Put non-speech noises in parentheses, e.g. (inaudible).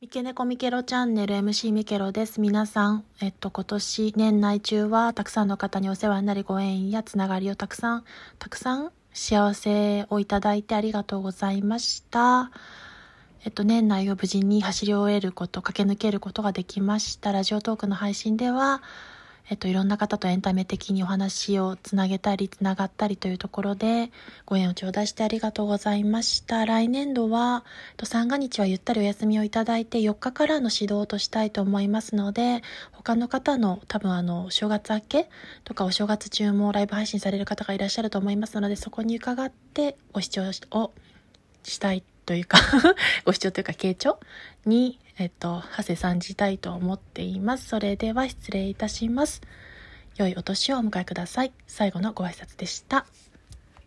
ミケネコミケロチャンネル MC ミケロです。皆さん、えっと、今年年内中はたくさんの方にお世話になりご縁やつながりをたくさん、たくさん幸せをいただいてありがとうございました。えっと、年内を無事に走り終えること、駆け抜けることができました。ラジオトークの配信では、えっと、いろんな方とエンタメ的にお話をつなげたり、つながったりというところで、ご縁を頂戴してありがとうございました。来年度は、と、三が日はゆったりお休みをいただいて、4日からの指導としたいと思いますので、他の方の多分あの、正月明けとかお正月中もライブ配信される方がいらっしゃると思いますので、そこに伺ってご視聴をしたいというか (laughs) ご視聴というか、傾聴に、えっと、長谷さんじたいと思っています。それでは失礼いたします。良いお年をお迎えください。最後のご挨拶でした。